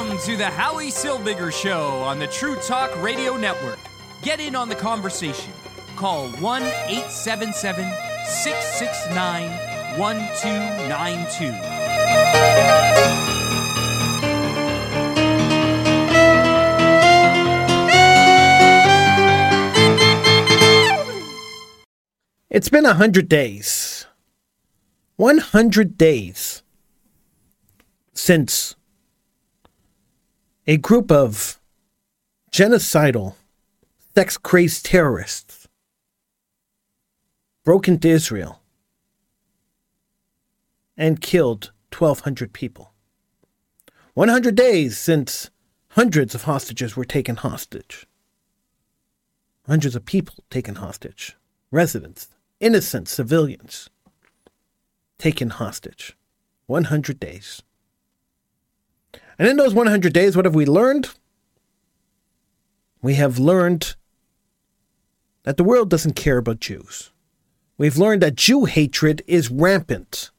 Welcome to the Howie Silbigger Show on the True Talk Radio Network. Get in on the conversation. Call 1 877 669 1292. It's been a hundred days. One hundred days since a group of genocidal, sex crazed terrorists broke into Israel and killed 1,200 people. 100 days since hundreds of hostages were taken hostage. Hundreds of people taken hostage. Residents, innocent civilians taken hostage. 100 days. And in those 100 days, what have we learned? We have learned that the world doesn't care about Jews. We've learned that Jew hatred is rampant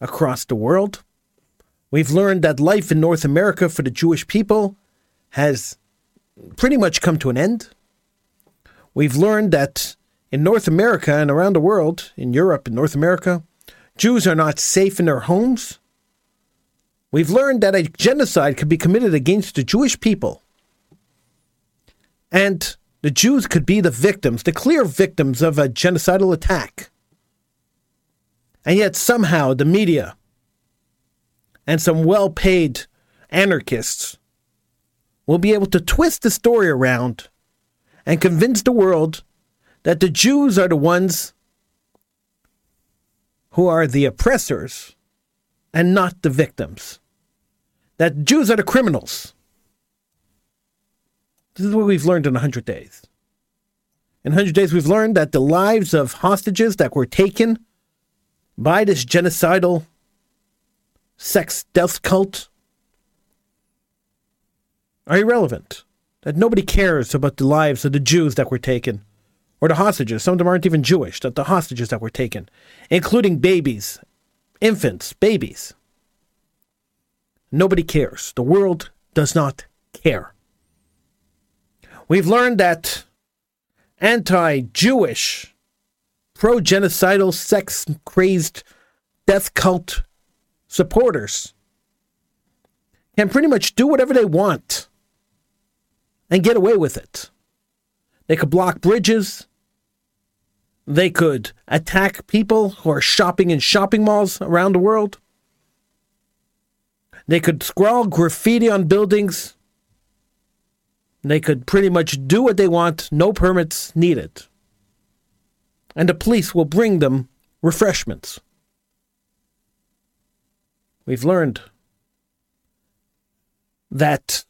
across the world. We've learned that life in North America for the Jewish people has pretty much come to an end. We've learned that in North America and around the world, in Europe and North America, Jews are not safe in their homes. We've learned that a genocide could be committed against the Jewish people. And the Jews could be the victims, the clear victims of a genocidal attack. And yet somehow the media and some well paid anarchists will be able to twist the story around and convince the world that the Jews are the ones who are the oppressors and not the victims. That Jews are the criminals. This is what we've learned in 100 days. In 100 days, we've learned that the lives of hostages that were taken by this genocidal sex death cult are irrelevant. That nobody cares about the lives of the Jews that were taken or the hostages. Some of them aren't even Jewish, that the hostages that were taken, including babies, infants, babies. Nobody cares. The world does not care. We've learned that anti Jewish, pro genocidal, sex crazed, death cult supporters can pretty much do whatever they want and get away with it. They could block bridges. They could attack people who are shopping in shopping malls around the world. They could scrawl graffiti on buildings. They could pretty much do what they want, no permits needed. And the police will bring them refreshments. We've learned that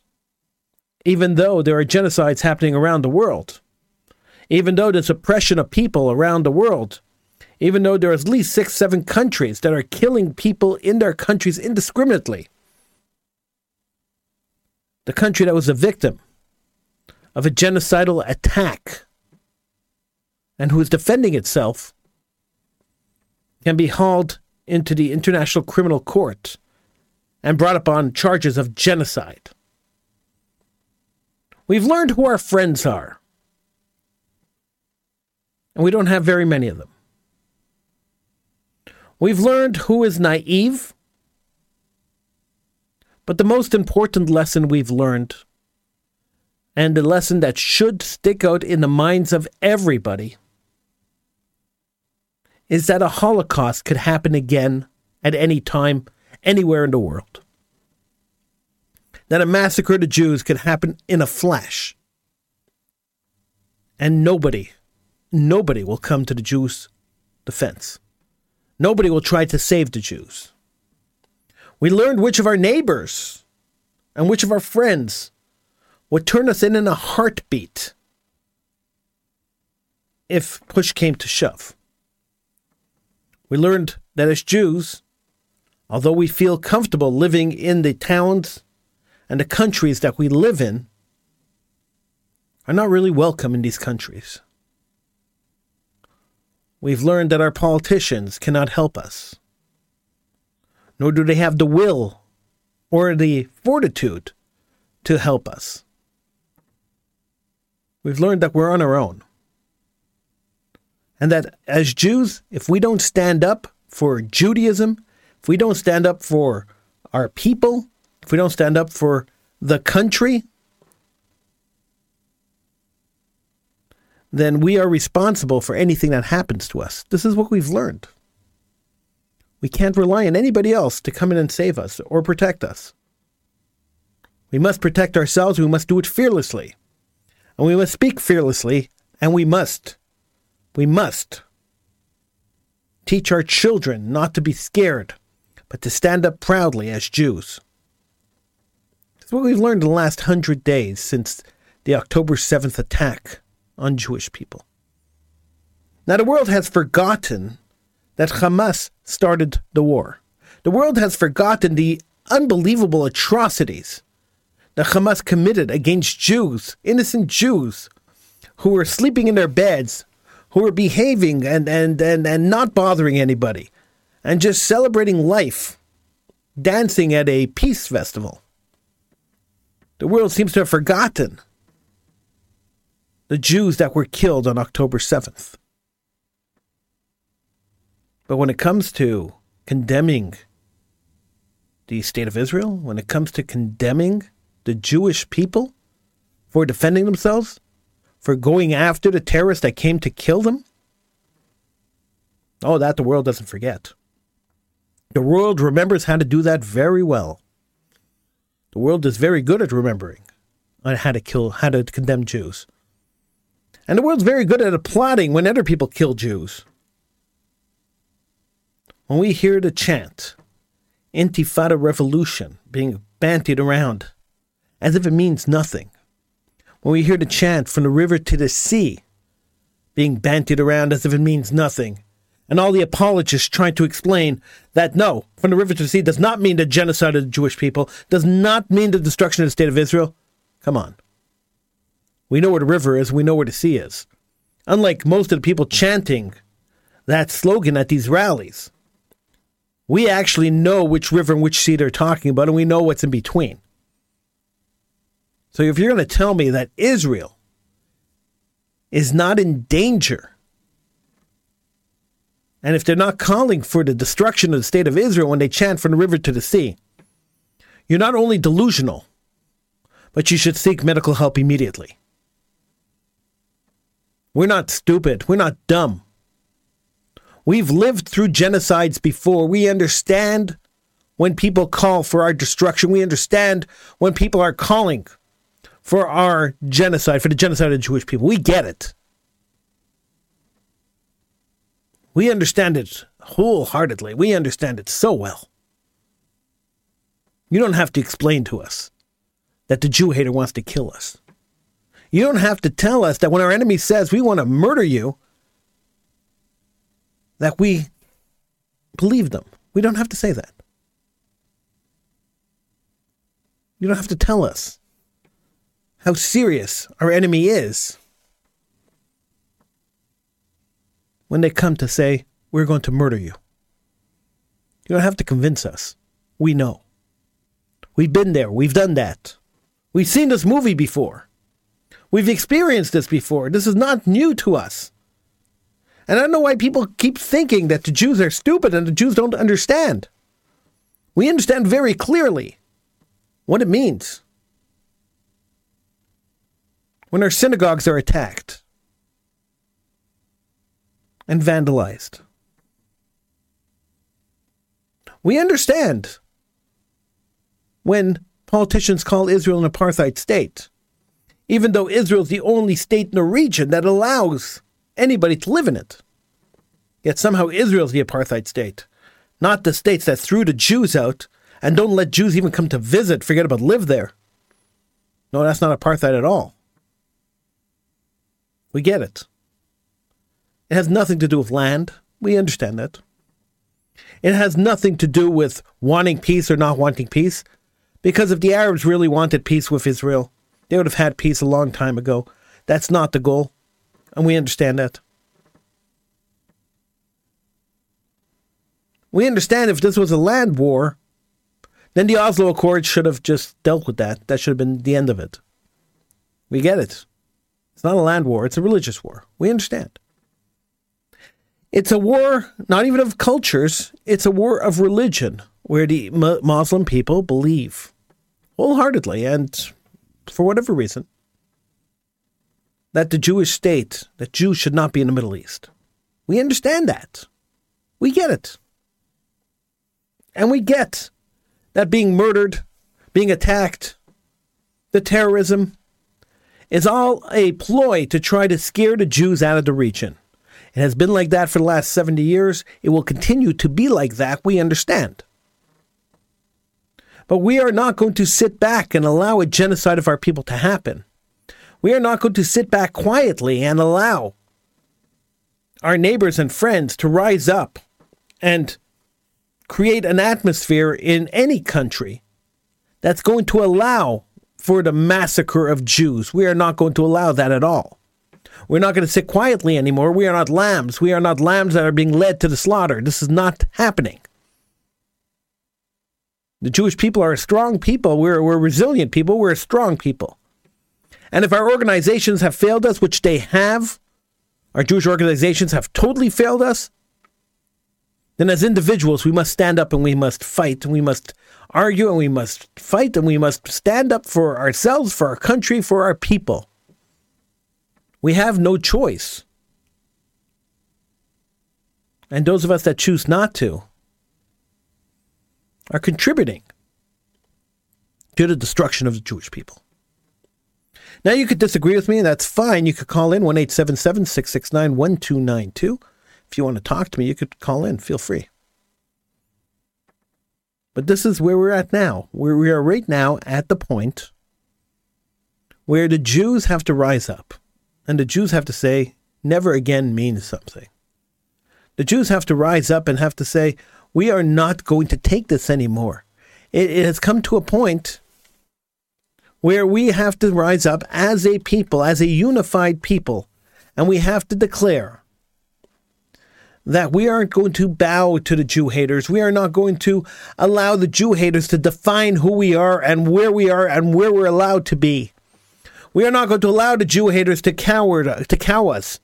even though there are genocides happening around the world, even though there's oppression of people around the world, even though there are at least six, seven countries that are killing people in their countries indiscriminately, the country that was a victim of a genocidal attack and who is defending itself can be hauled into the International Criminal Court and brought up on charges of genocide. We've learned who our friends are, and we don't have very many of them. We've learned who is naive, but the most important lesson we've learned, and the lesson that should stick out in the minds of everybody, is that a Holocaust could happen again at any time, anywhere in the world. That a massacre of the Jews could happen in a flash. And nobody, nobody will come to the Jews' defense. Nobody will try to save the Jews. We learned which of our neighbors and which of our friends would turn us in in a heartbeat if push came to shove. We learned that as Jews, although we feel comfortable living in the towns and the countries that we live in, are not really welcome in these countries. We've learned that our politicians cannot help us, nor do they have the will or the fortitude to help us. We've learned that we're on our own. And that as Jews, if we don't stand up for Judaism, if we don't stand up for our people, if we don't stand up for the country, then we are responsible for anything that happens to us. This is what we've learned. We can't rely on anybody else to come in and save us or protect us. We must protect ourselves, we must do it fearlessly. And we must speak fearlessly, and we must, we must teach our children not to be scared, but to stand up proudly as Jews. That's what we've learned in the last hundred days since the October 7th attack on Jewish people. Now, the world has forgotten that Hamas started the war. The world has forgotten the unbelievable atrocities that Hamas committed against Jews, innocent Jews, who were sleeping in their beds, who were behaving and, and, and, and not bothering anybody, and just celebrating life, dancing at a peace festival. The world seems to have forgotten the Jews that were killed on October 7th. But when it comes to condemning the state of Israel, when it comes to condemning the Jewish people for defending themselves, for going after the terrorists that came to kill them, oh, that the world doesn't forget. The world remembers how to do that very well. The world is very good at remembering on how to kill, how to condemn Jews. And the world's very good at applauding when other people kill Jews. When we hear the chant, Intifada Revolution, being bantied around as if it means nothing, when we hear the chant from the river to the sea, being bantied around as if it means nothing, and all the apologists trying to explain that no, from the river to the sea does not mean the genocide of the Jewish people, does not mean the destruction of the state of Israel. Come on. We know where the river is, we know where the sea is. Unlike most of the people chanting that slogan at these rallies, we actually know which river and which sea they're talking about, and we know what's in between. So if you're going to tell me that Israel is not in danger, and if they're not calling for the destruction of the state of Israel when they chant from the river to the sea, you're not only delusional, but you should seek medical help immediately. We're not stupid. We're not dumb. We've lived through genocides before. We understand when people call for our destruction. We understand when people are calling for our genocide, for the genocide of Jewish people. We get it. We understand it wholeheartedly. We understand it so well. You don't have to explain to us that the Jew hater wants to kill us. You don't have to tell us that when our enemy says we want to murder you, that we believe them. We don't have to say that. You don't have to tell us how serious our enemy is when they come to say, We're going to murder you. You don't have to convince us. We know. We've been there. We've done that. We've seen this movie before. We've experienced this before. This is not new to us. And I don't know why people keep thinking that the Jews are stupid and the Jews don't understand. We understand very clearly what it means when our synagogues are attacked and vandalized. We understand when politicians call Israel an apartheid state even though Israel is the only state in the region that allows anybody to live in it. Yet somehow Israel is the apartheid state, not the states that threw the Jews out and don't let Jews even come to visit, forget about live there. No, that's not apartheid at all. We get it. It has nothing to do with land. We understand that. It has nothing to do with wanting peace or not wanting peace. Because if the Arabs really wanted peace with Israel, they would have had peace a long time ago. That's not the goal, and we understand that. We understand if this was a land war, then the Oslo Accords should have just dealt with that. That should have been the end of it. We get it. It's not a land war, it's a religious war. We understand. It's a war not even of cultures, it's a war of religion where the Muslim people believe wholeheartedly and for whatever reason that the Jewish state, that Jews should not be in the Middle East. We understand that. We get it. And we get that being murdered, being attacked, the terrorism is all a ploy to try to scare the Jews out of the region. It has been like that for the last 70 years. It will continue to be like that, we understand. But we are not going to sit back and allow a genocide of our people to happen. We are not going to sit back quietly and allow our neighbors and friends to rise up and create an atmosphere in any country that's going to allow for the massacre of Jews. We are not going to allow that at all. We're not going to sit quietly anymore. We are not lambs. We are not lambs that are being led to the slaughter. This is not happening. The Jewish people are a strong people. We're, we're resilient people. We're a strong people. And if our organizations have failed us, which they have, our Jewish organizations have totally failed us, then as individuals, we must stand up and we must fight and we must argue and we must fight and we must stand up for ourselves, for our country, for our people. We have no choice. And those of us that choose not to are contributing to the destruction of the Jewish people. Now, you could disagree with me, and that's fine. You could call in 1 669 1292. If you want to talk to me, you could call in. Feel free. But this is where we're at now. Where we are right now at the point where the Jews have to rise up. And the Jews have to say, never again means something. The Jews have to rise up and have to say, we are not going to take this anymore. It, it has come to a point where we have to rise up as a people, as a unified people, and we have to declare that we aren't going to bow to the Jew haters. We are not going to allow the Jew haters to define who we are and where we are and where we're allowed to be. We are not going to allow the Jew haters to coward to cow us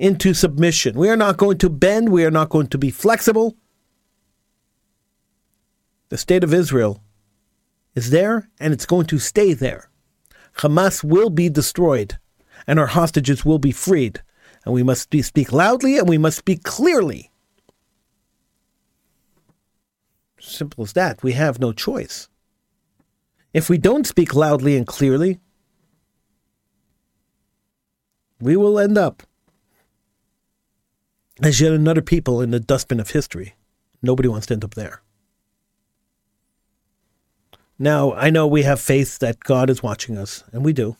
into submission. We are not going to bend. We are not going to be flexible. The state of Israel is there and it's going to stay there. Hamas will be destroyed and our hostages will be freed. And we must be, speak loudly and we must speak clearly. Simple as that. We have no choice. If we don't speak loudly and clearly, we will end up as yet another people in the dustbin of history. Nobody wants to end up there. Now, I know we have faith that God is watching us, and we do.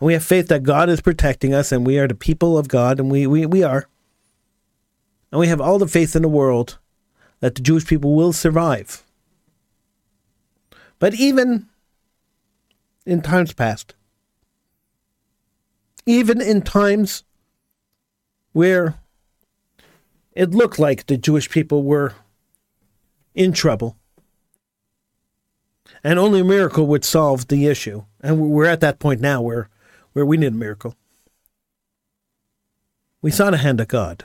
And we have faith that God is protecting us, and we are the people of God, and we, we, we are. And we have all the faith in the world that the Jewish people will survive. But even in times past, even in times where it looked like the Jewish people were in trouble, and only a miracle would solve the issue. And we're at that point now where, where we need a miracle. We saw the hand of God,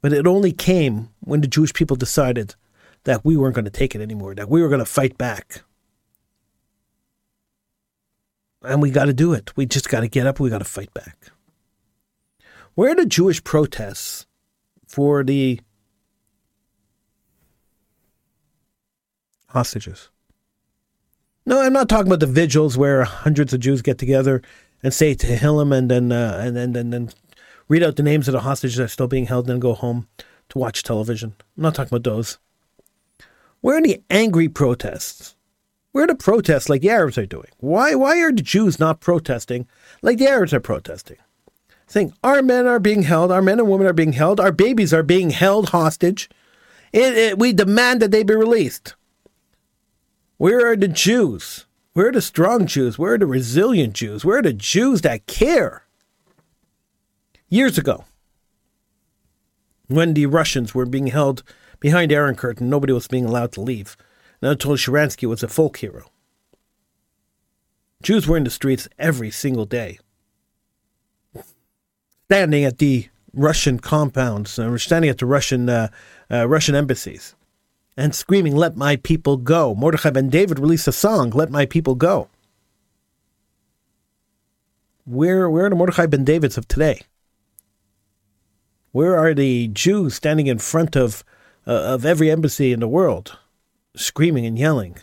but it only came when the Jewish people decided that we weren't going to take it anymore, that we were going to fight back. And we got to do it. We just got to get up. We got to fight back. Where are the Jewish protests for the hostages? No, I'm not talking about the vigils where hundreds of Jews get together and say Tehillim and then uh, and then and then read out the names of the hostages that are still being held, and then go home to watch television. I'm not talking about those. Where are the angry protests? Where are the protests like the Arabs are doing? Why why are the Jews not protesting like the Arabs are protesting? Saying our men are being held, our men and women are being held, our babies are being held hostage. It, it, we demand that they be released. Where are the Jews? Where are the strong Jews? Where are the resilient Jews? Where are the Jews that care? Years ago, when the Russians were being held behind Iron Curtain, nobody was being allowed to leave. Anatoly Sharansky was a folk hero. Jews were in the streets every single day, standing at the Russian compounds, uh, standing at the Russian uh, uh, Russian embassies, and screaming, "Let my people go!" Mordechai Ben David released a song, "Let my people go." Where where are the Mordechai Ben Davids of today? Where are the Jews standing in front of uh, of every embassy in the world, screaming and yelling,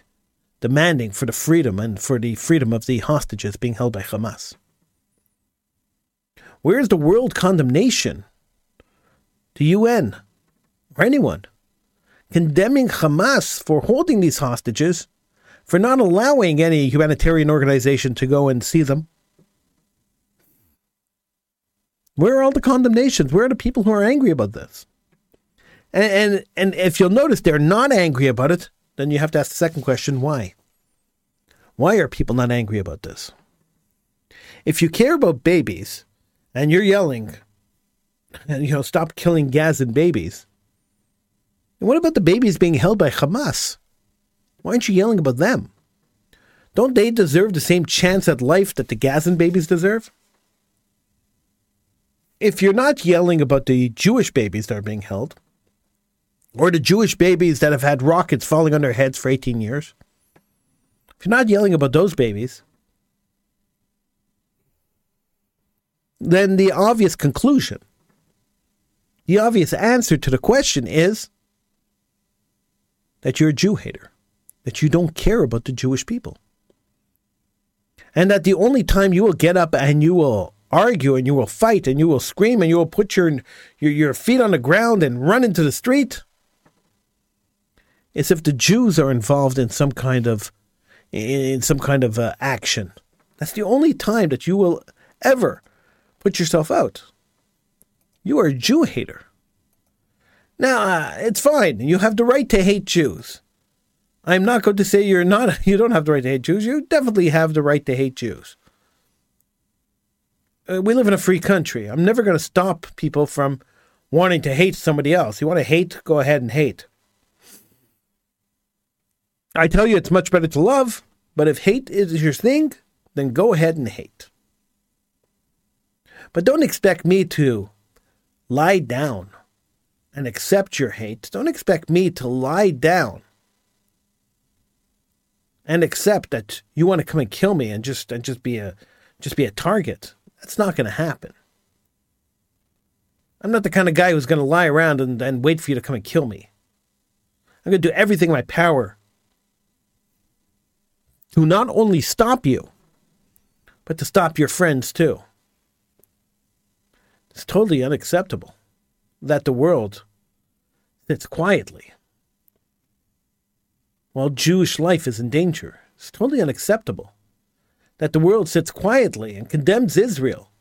demanding for the freedom and for the freedom of the hostages being held by Hamas? Where is the world condemnation? The UN or anyone condemning Hamas for holding these hostages, for not allowing any humanitarian organization to go and see them? Where are all the condemnations? Where are the people who are angry about this? And, and, and if you'll notice they're not angry about it, then you have to ask the second question why? Why are people not angry about this? If you care about babies and you're yelling, and you know, stop killing Gazan babies, and what about the babies being held by Hamas? Why aren't you yelling about them? Don't they deserve the same chance at life that the Gazan babies deserve? if you're not yelling about the Jewish babies that are being held, or the Jewish babies that have had rockets falling on their heads for 18 years, if you're not yelling about those babies, then the obvious conclusion, the obvious answer to the question is that you're a Jew hater, that you don't care about the Jewish people. And that the only time you will get up and you will argue and you will fight and you will scream and you will put your, your, your feet on the ground and run into the street. is if the Jews are involved in some kind of in some kind of uh, action. That's the only time that you will ever put yourself out. You are a Jew hater. Now, uh, it's fine. You have the right to hate Jews. I'm not going to say you're not you don't have the right to hate Jews. You definitely have the right to hate Jews uh, we live in a free country. I'm never going to stop people from wanting to hate somebody else. You want to hate, go ahead and hate. I tell you, it's much better to love, but if hate is your thing, then go ahead and hate. But don't expect me to lie down and accept your hate. Don't expect me to lie down and accept that you want to come and kill me and just and just be a just be a target. That's not going to happen. I'm not the kind of guy who's going to lie around and, and wait for you to come and kill me. I'm going to do everything in my power to not only stop you, but to stop your friends too. It's totally unacceptable that the world sits quietly while Jewish life is in danger. It's totally unacceptable that the world sits quietly and condemns Israel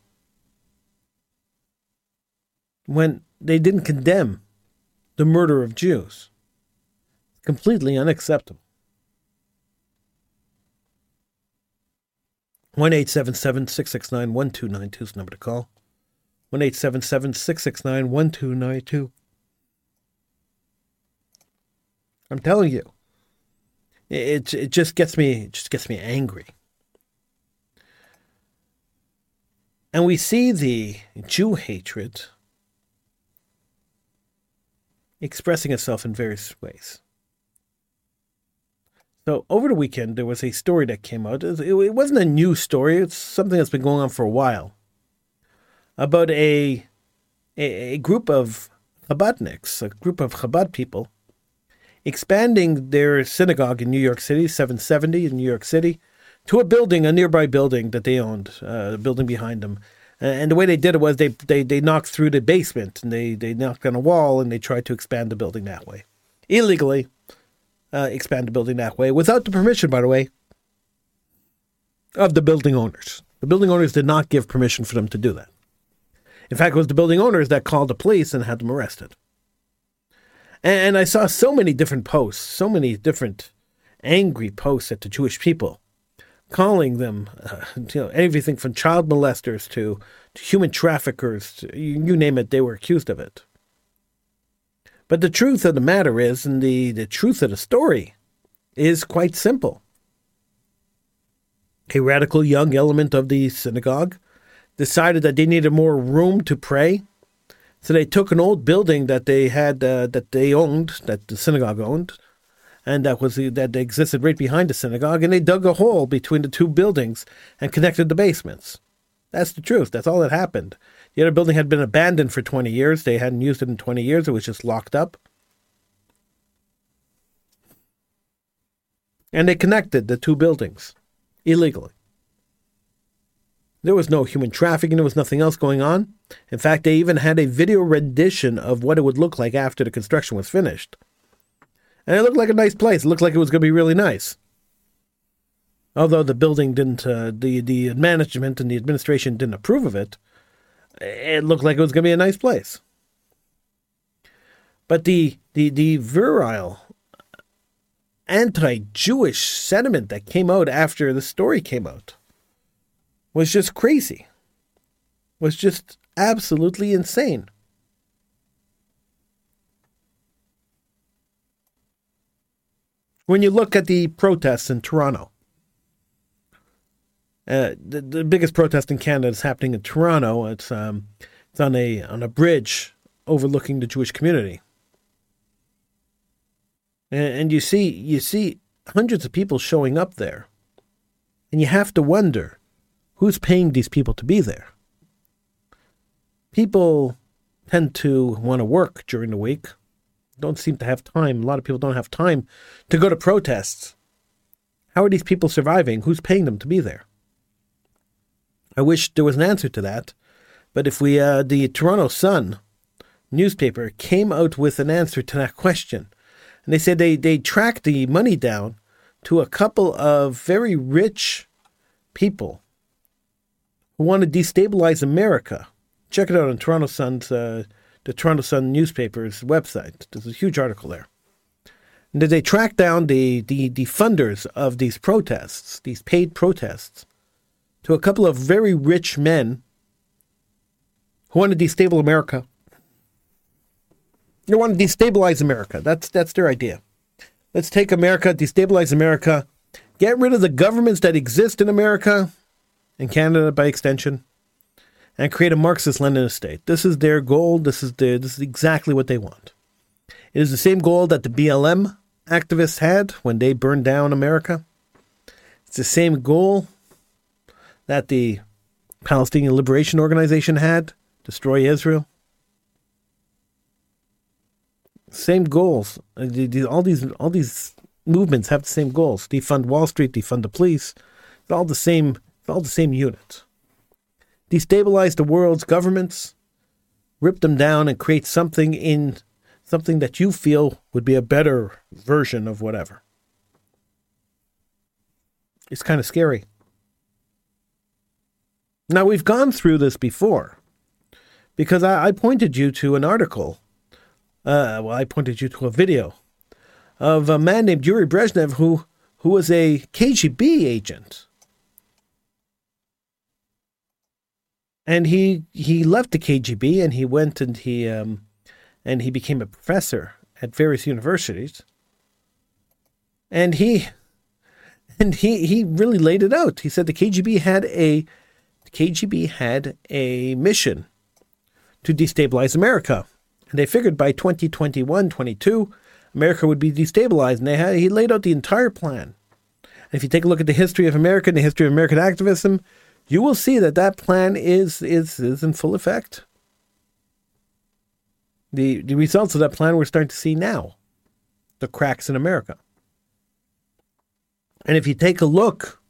when they didn't condemn the murder of Jews. Completely unacceptable. 1 669 1292 is number to call. 1 669 1292. I'm telling you, it, it just gets me it just gets me angry. And we see the Jew hatred expressing itself in various ways. So over the weekend, there was a story that came out. It wasn't a new story. It's something that's been going on for a while about a a, a group of Chabadniks, a group of Chabad people, expanding their synagogue in New York City, 770 in New York City, to a building, a nearby building that they owned, uh, the building behind them. And the way they did it was they, they, they knocked through the basement and they, they knocked on a wall and they tried to expand the building that way. Illegally uh, expand the building that way, without the permission, by the way, of the building owners. The building owners did not give permission for them to do that. In fact, it was the building owners that called the police and had them arrested. And I saw so many different posts, so many different angry posts at the Jewish people calling them, uh, you know, everything from child molesters to, to human traffickers, to, you, you, name it, they were accused of it. But the truth of the matter is, and the, the truth of the story is quite simple. A radical young element of the synagogue decided that they needed more room to pray, so they took an old building that they had uh, that they owned, that the synagogue owned, and that was that existed right behind the synagogue, and they dug a hole between the two buildings and connected the basements. That's the truth. That's all that happened. The other building had been abandoned for 20 years. They hadn't used it in 20 years. It was just locked up. And they connected the two buildings illegally. There was no human trafficking, there was nothing else going on. In fact, they even had a video rendition of what it would look like after the construction was finished. And it looked like a nice place. It looked like it was going to be really nice. Although the building didn't, uh, the, the management and the administration didn't approve of it, it looked like it was going to be a nice place. But the, the, the virile anti Jewish sentiment that came out after the story came out was just crazy, was just absolutely insane. When you look at the protests in Toronto, uh, the, the biggest protest in Canada is happening in Toronto. It's um, it's on a on a bridge overlooking the Jewish community, and, and you see you see hundreds of people showing up there, and you have to wonder who's paying these people to be there. People tend to want to work during the week, don't seem to have time. A lot of people don't have time to go to protests. How are these people surviving? Who's paying them to be there? I wish there was an answer to that. But if we, uh, the Toronto Sun newspaper came out with an answer to that question, and they said they, they tracked the money down to a couple of very rich people want to destabilize America. Check it out on Toronto Sun's, uh, the Toronto Sun newspaper's website. There's a huge article there. And they track down the, the, the funders of these protests, these paid protests, to a couple of very rich men who want to destabilize America. They want to destabilize America. That's that's their idea. Let's take America, destabilize America, get rid of the governments that exist in America and Canada by extension, and create a Marxist Leninist state. This is their goal. This is their this is exactly what they want. It is the same goal that the BLM activists had when they burned down America. It's the same goal that the Palestinian Liberation Organization had destroy Israel. Same goals. All these all these movements have the same goals: defund Wall Street, defund the police. It's all the same. All the same unit. Destabilize the world's governments, rip them down, and create something in something that you feel would be a better version of whatever. It's kind of scary. Now, we've gone through this before because I, I pointed you to an article. Uh, well, I pointed you to a video of a man named Yuri Bezmenov who, who was a KGB agent. And he he left the KGB and he went and he um, and he became a professor at various universities. And he and he he really laid it out. He said the KGB had a KGB had a mission to destabilize America. And they figured by 2021 22, America would be destabilized. And they had, he laid out the entire plan. And if you take a look at the history of America and the history of American activism, you will see that that plan is, is, is in full effect. The, the results of that plan we're starting to see now the cracks in America. And if you take a look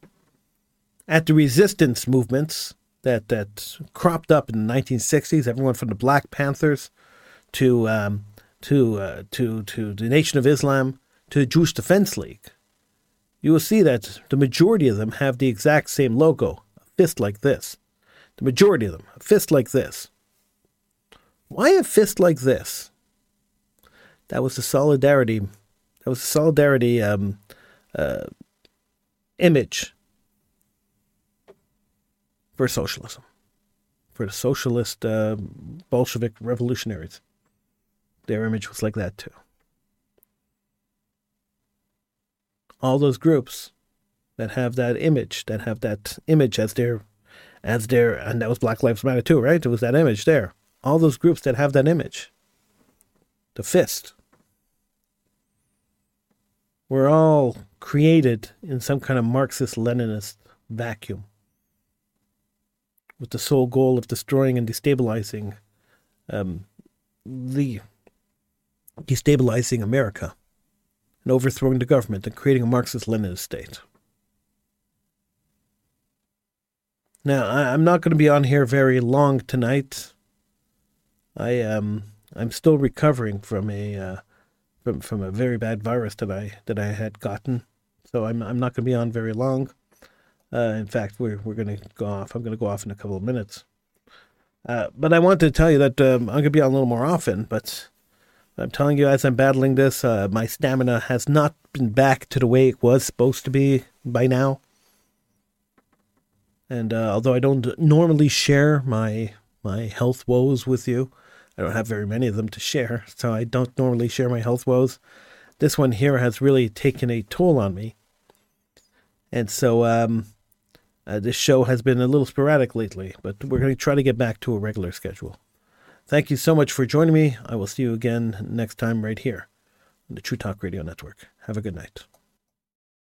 at the resistance movements that that cropped up in the 1960s. Everyone from the Black Panthers to um, to uh, to to the Nation of Islam to the Jewish Defense League. You will see that the majority of them have the exact same logo, fist like this. The majority of them, a fist like this. Why a fist like this? That was the solidarity. That was the solidarity um, uh, image for socialism, for the socialist uh, Bolshevik revolutionaries. Their image was like that too. all those groups that have that image, that have that image as their, as their, and that was Black Lives Matter too, right? It was that image there. All those groups that have that image, the fist, were all created in some kind of Marxist Leninist vacuum with the sole goal of destroying and destabilizing um, the destabilizing America and overthrowing the government and creating a Marxist Leninist state. Now, I, am not going to be on here very long tonight. I um, I'm still recovering from a uh, from from a very bad virus that I that I had gotten, so I'm I'm not going to be on very long. Uh, in fact, we're we're going to go off. I'm going to go off in a couple of minutes. Uh, but I want to tell you that um, I'm going to be on a little more often. But I'm telling you, as I'm battling this, uh, my stamina has not been back to the way it was supposed to be by now. And uh, although I don't normally share my my health woes with you, I don't have very many of them to share, so I don't normally share my health woes. This one here has really taken a toll on me. And so um, uh, this show has been a little sporadic lately, but we're going to try to get back to a regular schedule. Thank you so much for joining me. I will see you again next time right here on the True Talk Radio Network. Have a good night.